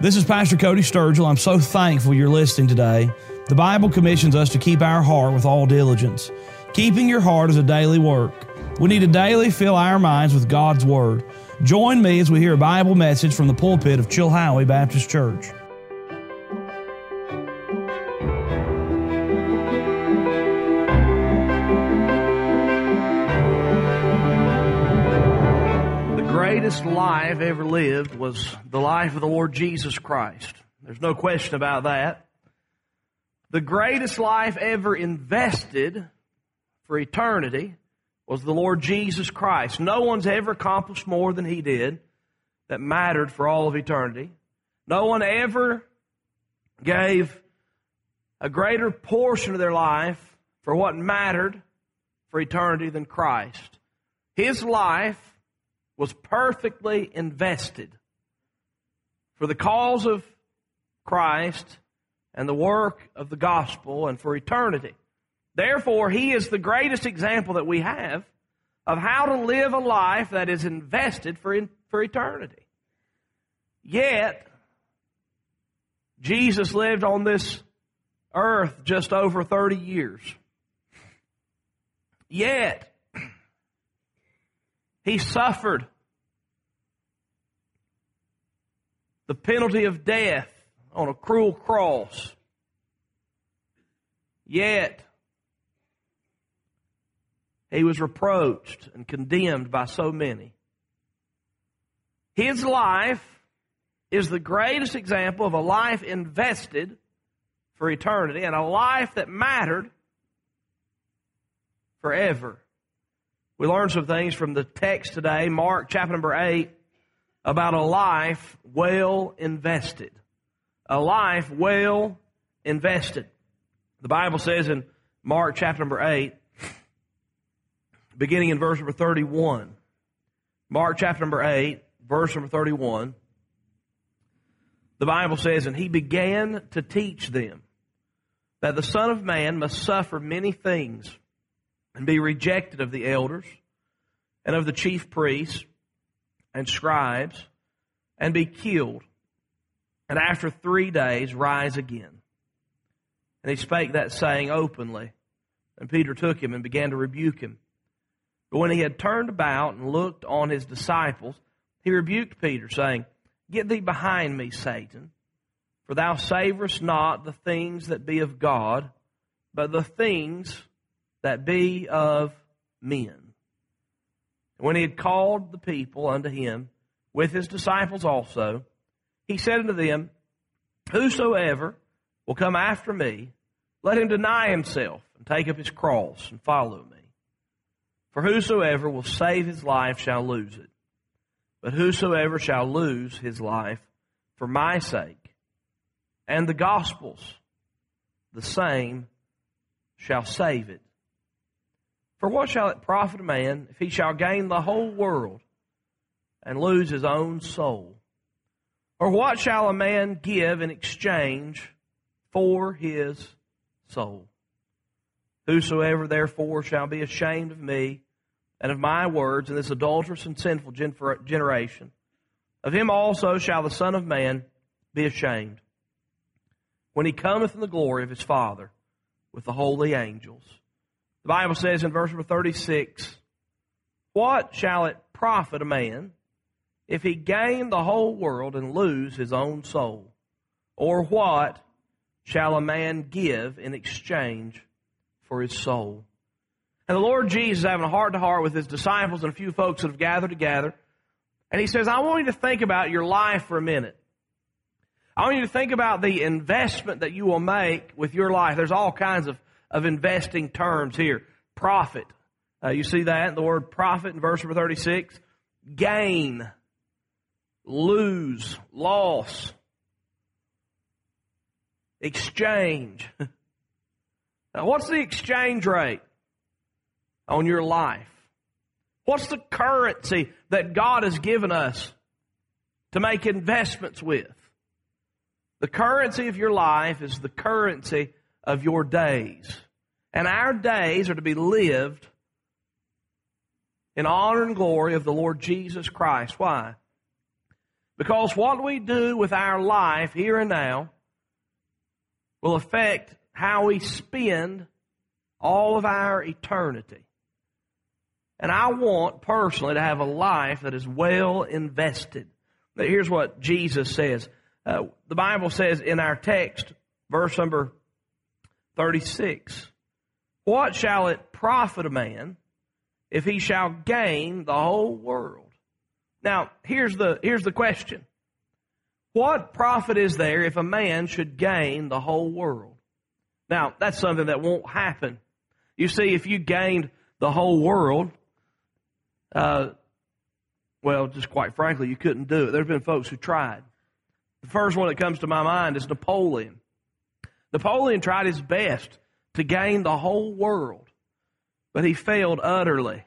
This is Pastor Cody Sturgill. I'm so thankful you're listening today. The Bible commissions us to keep our heart with all diligence. Keeping your heart is a daily work. We need to daily fill our minds with God's Word. Join me as we hear a Bible message from the pulpit of Chilhowie Baptist Church. Greatest life ever lived was the life of the Lord Jesus Christ. There's no question about that. The greatest life ever invested for eternity was the Lord Jesus Christ. No one's ever accomplished more than He did that mattered for all of eternity. No one ever gave a greater portion of their life for what mattered for eternity than Christ. His life was perfectly invested for the cause of Christ and the work of the gospel and for eternity. Therefore, he is the greatest example that we have of how to live a life that is invested for, in, for eternity. Yet, Jesus lived on this earth just over 30 years. Yet, he suffered the penalty of death on a cruel cross. Yet, he was reproached and condemned by so many. His life is the greatest example of a life invested for eternity and a life that mattered forever. We learned some things from the text today, Mark chapter number 8, about a life well invested. A life well invested. The Bible says in Mark chapter number 8, beginning in verse number 31. Mark chapter number 8, verse number 31. The Bible says, And he began to teach them that the Son of Man must suffer many things and be rejected of the elders and of the chief priests and scribes and be killed, and after three days rise again. And he spake that saying openly. And Peter took him and began to rebuke him. But when he had turned about and looked on his disciples, he rebuked Peter, saying, Get thee behind me, Satan, for thou savorest not the things that be of God, but the things that be of men. When he had called the people unto him, with his disciples also, he said unto them, Whosoever will come after me, let him deny himself and take up his cross and follow me. For whosoever will save his life shall lose it. But whosoever shall lose his life for my sake and the gospel's, the same shall save it. For what shall it profit a man if he shall gain the whole world and lose his own soul? Or what shall a man give in exchange for his soul? Whosoever therefore shall be ashamed of me and of my words in this adulterous and sinful generation, of him also shall the Son of Man be ashamed when he cometh in the glory of his Father with the holy angels. The Bible says in verse number 36, What shall it profit a man if he gain the whole world and lose his own soul? Or what shall a man give in exchange for his soul? And the Lord Jesus having a heart to heart with his disciples and a few folks that have gathered together. And he says, I want you to think about your life for a minute. I want you to think about the investment that you will make with your life. There's all kinds of of investing terms here. Profit. Uh, you see that, the word profit in verse number 36. Gain. Lose. Loss. Exchange. now, what's the exchange rate on your life? What's the currency that God has given us to make investments with? The currency of your life is the currency of your days. And our days are to be lived in honor and glory of the Lord Jesus Christ. Why? Because what we do with our life here and now will affect how we spend all of our eternity. And I want personally to have a life that is well invested. But here's what Jesus says. Uh, the Bible says in our text, verse number 36, What shall it profit a man if he shall gain the whole world? Now, here's the, here's the question. What profit is there if a man should gain the whole world? Now, that's something that won't happen. You see, if you gained the whole world, uh, well, just quite frankly, you couldn't do it. There have been folks who tried. The first one that comes to my mind is Napoleon. Napoleon tried his best to gain the whole world, but he failed utterly.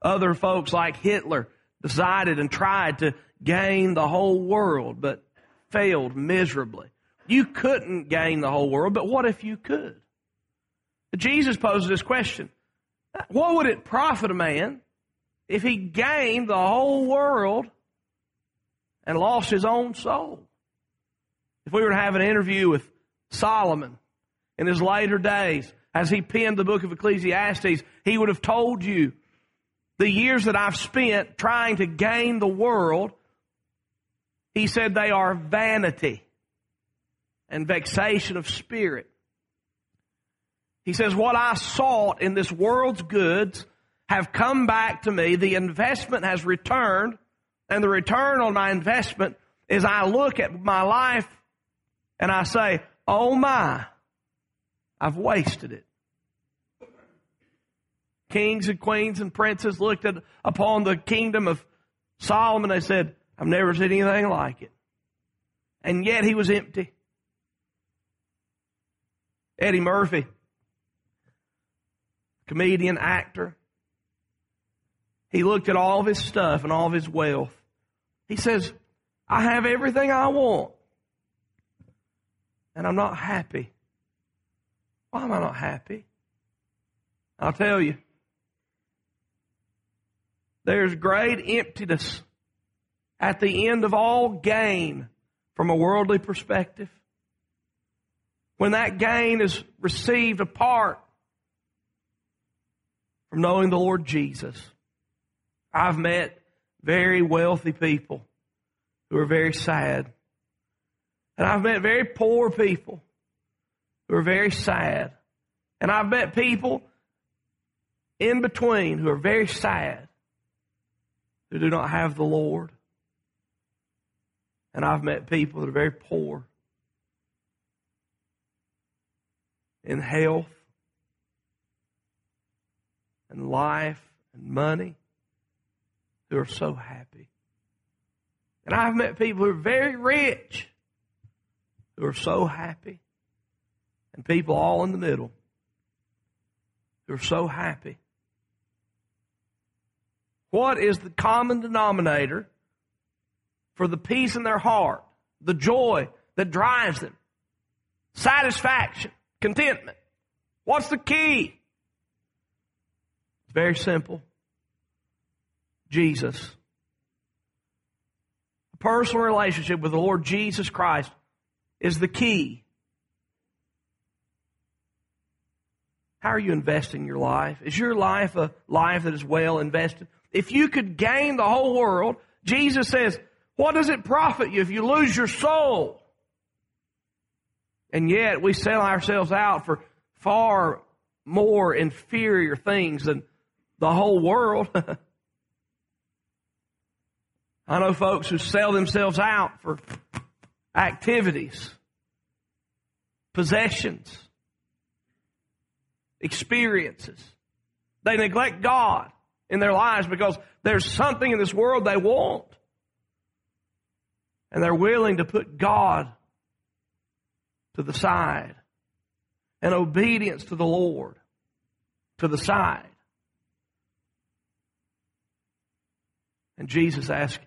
Other folks like Hitler decided and tried to gain the whole world, but failed miserably. You couldn't gain the whole world, but what if you could? Jesus poses this question. What would it profit a man if he gained the whole world and lost his own soul? If we were to have an interview with Solomon in his later days, as he penned the book of Ecclesiastes, he would have told you the years that I've spent trying to gain the world, he said they are vanity and vexation of spirit. He says, what I sought in this world's goods have come back to me. The investment has returned and the return on my investment is I look at my life and I say, oh my, I've wasted it kings and queens and princes looked at, upon the kingdom of Solomon. They said, I've never seen anything like it. And yet he was empty. Eddie Murphy, comedian, actor, he looked at all of his stuff and all of his wealth. He says, I have everything I want. And I'm not happy. Why am I not happy? I'll tell you. There's great emptiness at the end of all gain from a worldly perspective. When that gain is received apart from knowing the Lord Jesus. I've met very wealthy people who are very sad. And I've met very poor people who are very sad. And I've met people in between who are very sad who do not have the Lord. And I've met people that are very poor in health and life and money who are so happy. And I've met people who are very rich who are so happy. And people all in the middle who are so happy. What is the common denominator for the peace in their heart, the joy that drives them? Satisfaction, contentment. What's the key? It's very simple. Jesus. A personal relationship with the Lord Jesus Christ is the key. How are you investing your life? Is your life a life that is well invested? If you could gain the whole world, Jesus says, what does it profit you if you lose your soul? And yet we sell ourselves out for far more inferior things than the whole world. I know folks who sell themselves out for activities, possessions, experiences. They neglect God in their lives because there's something in this world they want. And they're willing to put God to the side and obedience to the Lord to the side. And Jesus asked,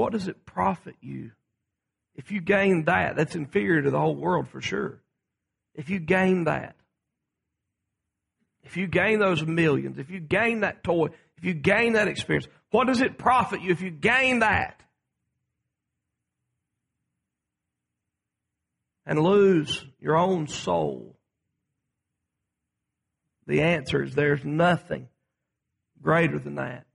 What does it profit you if you gain that? That's inferior to the whole world for sure. If you gain that, if you gain those millions, if you gain that toy, if you gain that experience, what does it profit you if you gain that and lose your own soul? The answer is there's nothing greater than that.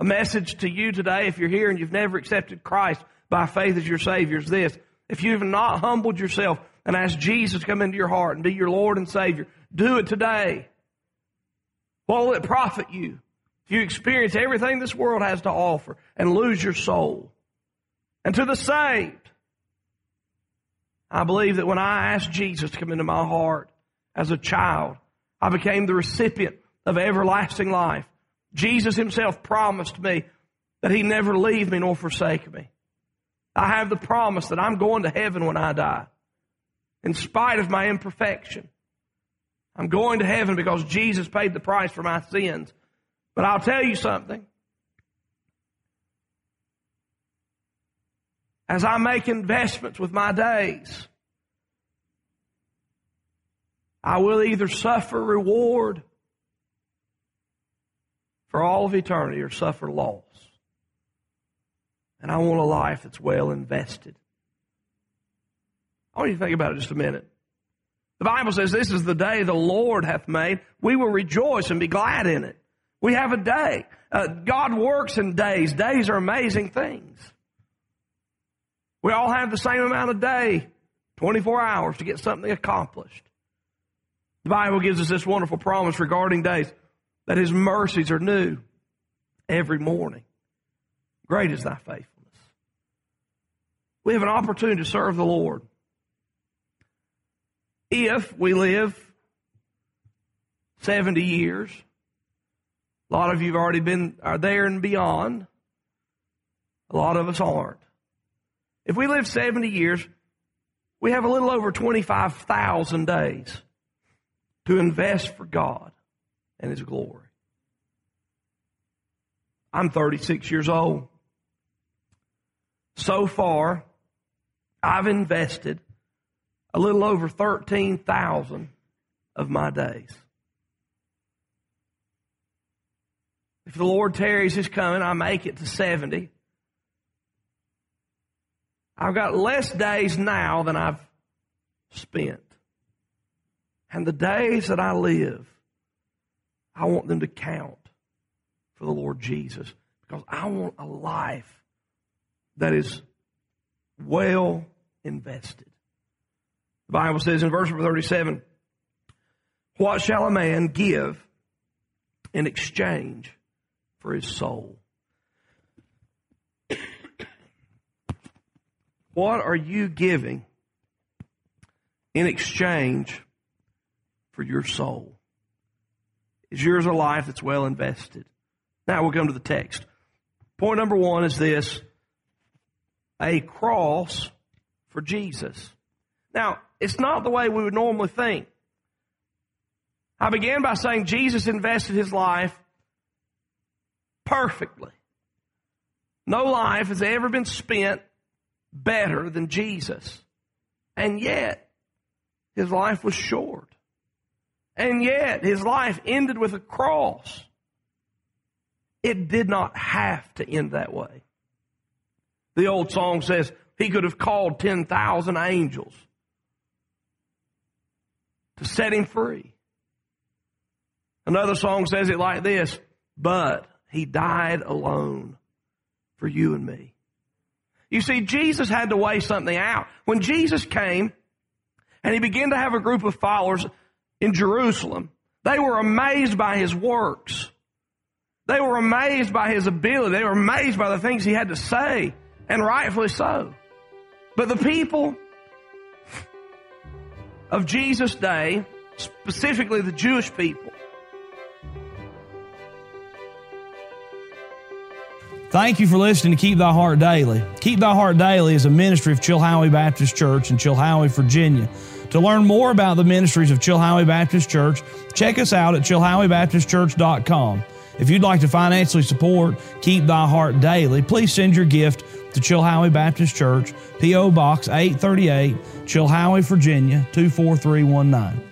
A message to you today, if you're here and you've never accepted Christ by faith as your Savior, is this. If you've not humbled yourself and asked Jesus to come into your heart and be your Lord and Savior, do it today. What will it profit you if you experience everything this world has to offer and lose your soul? And to the saved, I believe that when I asked Jesus to come into my heart as a child, I became the recipient of everlasting life. Jesus himself promised me that he'd never leave me nor forsake me. I have the promise that I'm going to heaven when I die, in spite of my imperfection. I'm going to heaven because Jesus paid the price for my sins. But I'll tell you something. As I make investments with my days, I will either suffer reward for all of eternity or suffer loss. And I want a life that's well invested. I want you to think about it just a minute. The Bible says this is the day the Lord hath made. We will rejoice and be glad in it. We have a day. Uh, God works in days. Days are amazing things. We all have the same amount of day, 24 hours to get something accomplished. The Bible gives us this wonderful promise regarding days that His mercies are new every morning. Great is thy faithfulness. We have an opportunity to serve the Lord. If we live 70 years, a lot of you have already been are there and beyond. A lot of us aren't. If we live 70 years, we have a little over 25,000 days to invest for God and His glory. I'm 36 years old. So far, I've invested a little over 13,000 of my days. If the Lord tarries his coming, I make it to 70. I've got less days now than I've spent. And the days that I live, I want them to count for the Lord Jesus because I want a life that is well invested. The Bible says in verse 37, What shall a man give in exchange for his soul? what are you giving in exchange for your soul? Is yours a life that's well invested? Now we'll come to the text. Point number one is this a cross for Jesus. Now, it's not the way we would normally think. I began by saying Jesus invested his life perfectly. No life has ever been spent better than Jesus. And yet, his life was short. And yet, his life ended with a cross. It did not have to end that way. The old song says he could have called 10,000 angels to set him free. Another song says it like this, but he died alone for you and me. You see, Jesus had to weigh something out. When Jesus came and he began to have a group of followers in Jerusalem, they were amazed by his works. They were amazed by his ability. They were amazed by the things he had to say, and rightfully so. But the people of Jesus' day, specifically the Jewish people. Thank you for listening to Keep Thy Heart Daily. Keep Thy Heart Daily is a ministry of Chilhowie Baptist Church in Chilhowie, Virginia. To learn more about the ministries of Chilhowie Baptist Church, check us out at chilhowiebaptistchurch.com. If you'd like to financially support Keep Thy Heart Daily, please send your gift to Chilhowie Baptist Church, P.O. Box 838, Chilhowie, Virginia 24319.